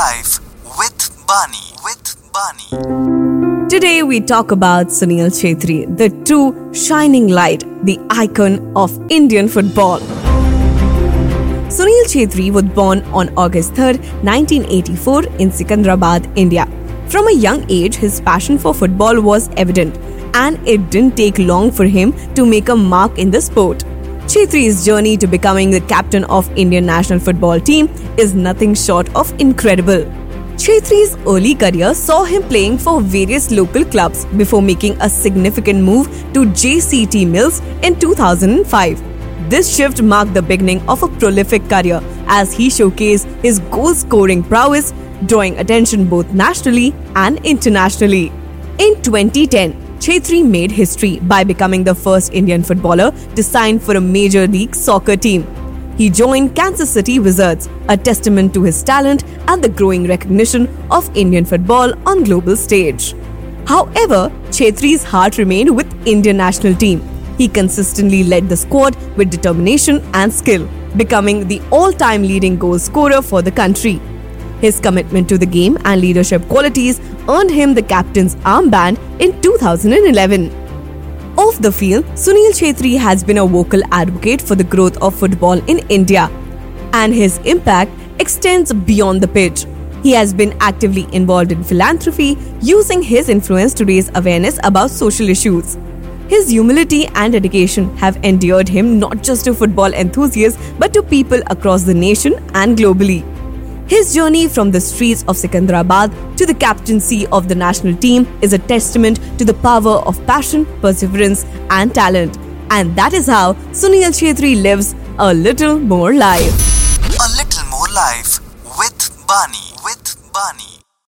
Life with Bani. With Bani. Today we talk about Sunil Chhetri, the true shining light, the icon of Indian football. Sunil Chhetri was born on August 3, 1984 in Secunderabad, India. From a young age, his passion for football was evident, and it didn't take long for him to make a mark in the sport. Chhetri's journey to becoming the captain of Indian national football team is nothing short of incredible. Chhetri's early career saw him playing for various local clubs before making a significant move to JCT Mills in 2005. This shift marked the beginning of a prolific career as he showcased his goal scoring prowess, drawing attention both nationally and internationally. In 2010, Chhetri made history by becoming the first Indian footballer to sign for a Major League Soccer team. He joined Kansas City Wizards, a testament to his talent and the growing recognition of Indian football on global stage. However, Chhetri's heart remained with Indian national team. He consistently led the squad with determination and skill, becoming the all-time leading goal scorer for the country. His commitment to the game and leadership qualities earned him the captain's armband in 2011. Off the field, Sunil Chhetri has been a vocal advocate for the growth of football in India, and his impact extends beyond the pitch. He has been actively involved in philanthropy, using his influence to raise awareness about social issues. His humility and dedication have endeared him not just to football enthusiasts but to people across the nation and globally. His journey from the streets of Secunderabad to the captaincy of the national team is a testament to the power of passion, perseverance, and talent. And that is how Sunil Chhetri lives a little more life. A little more life with Bani. With Bani.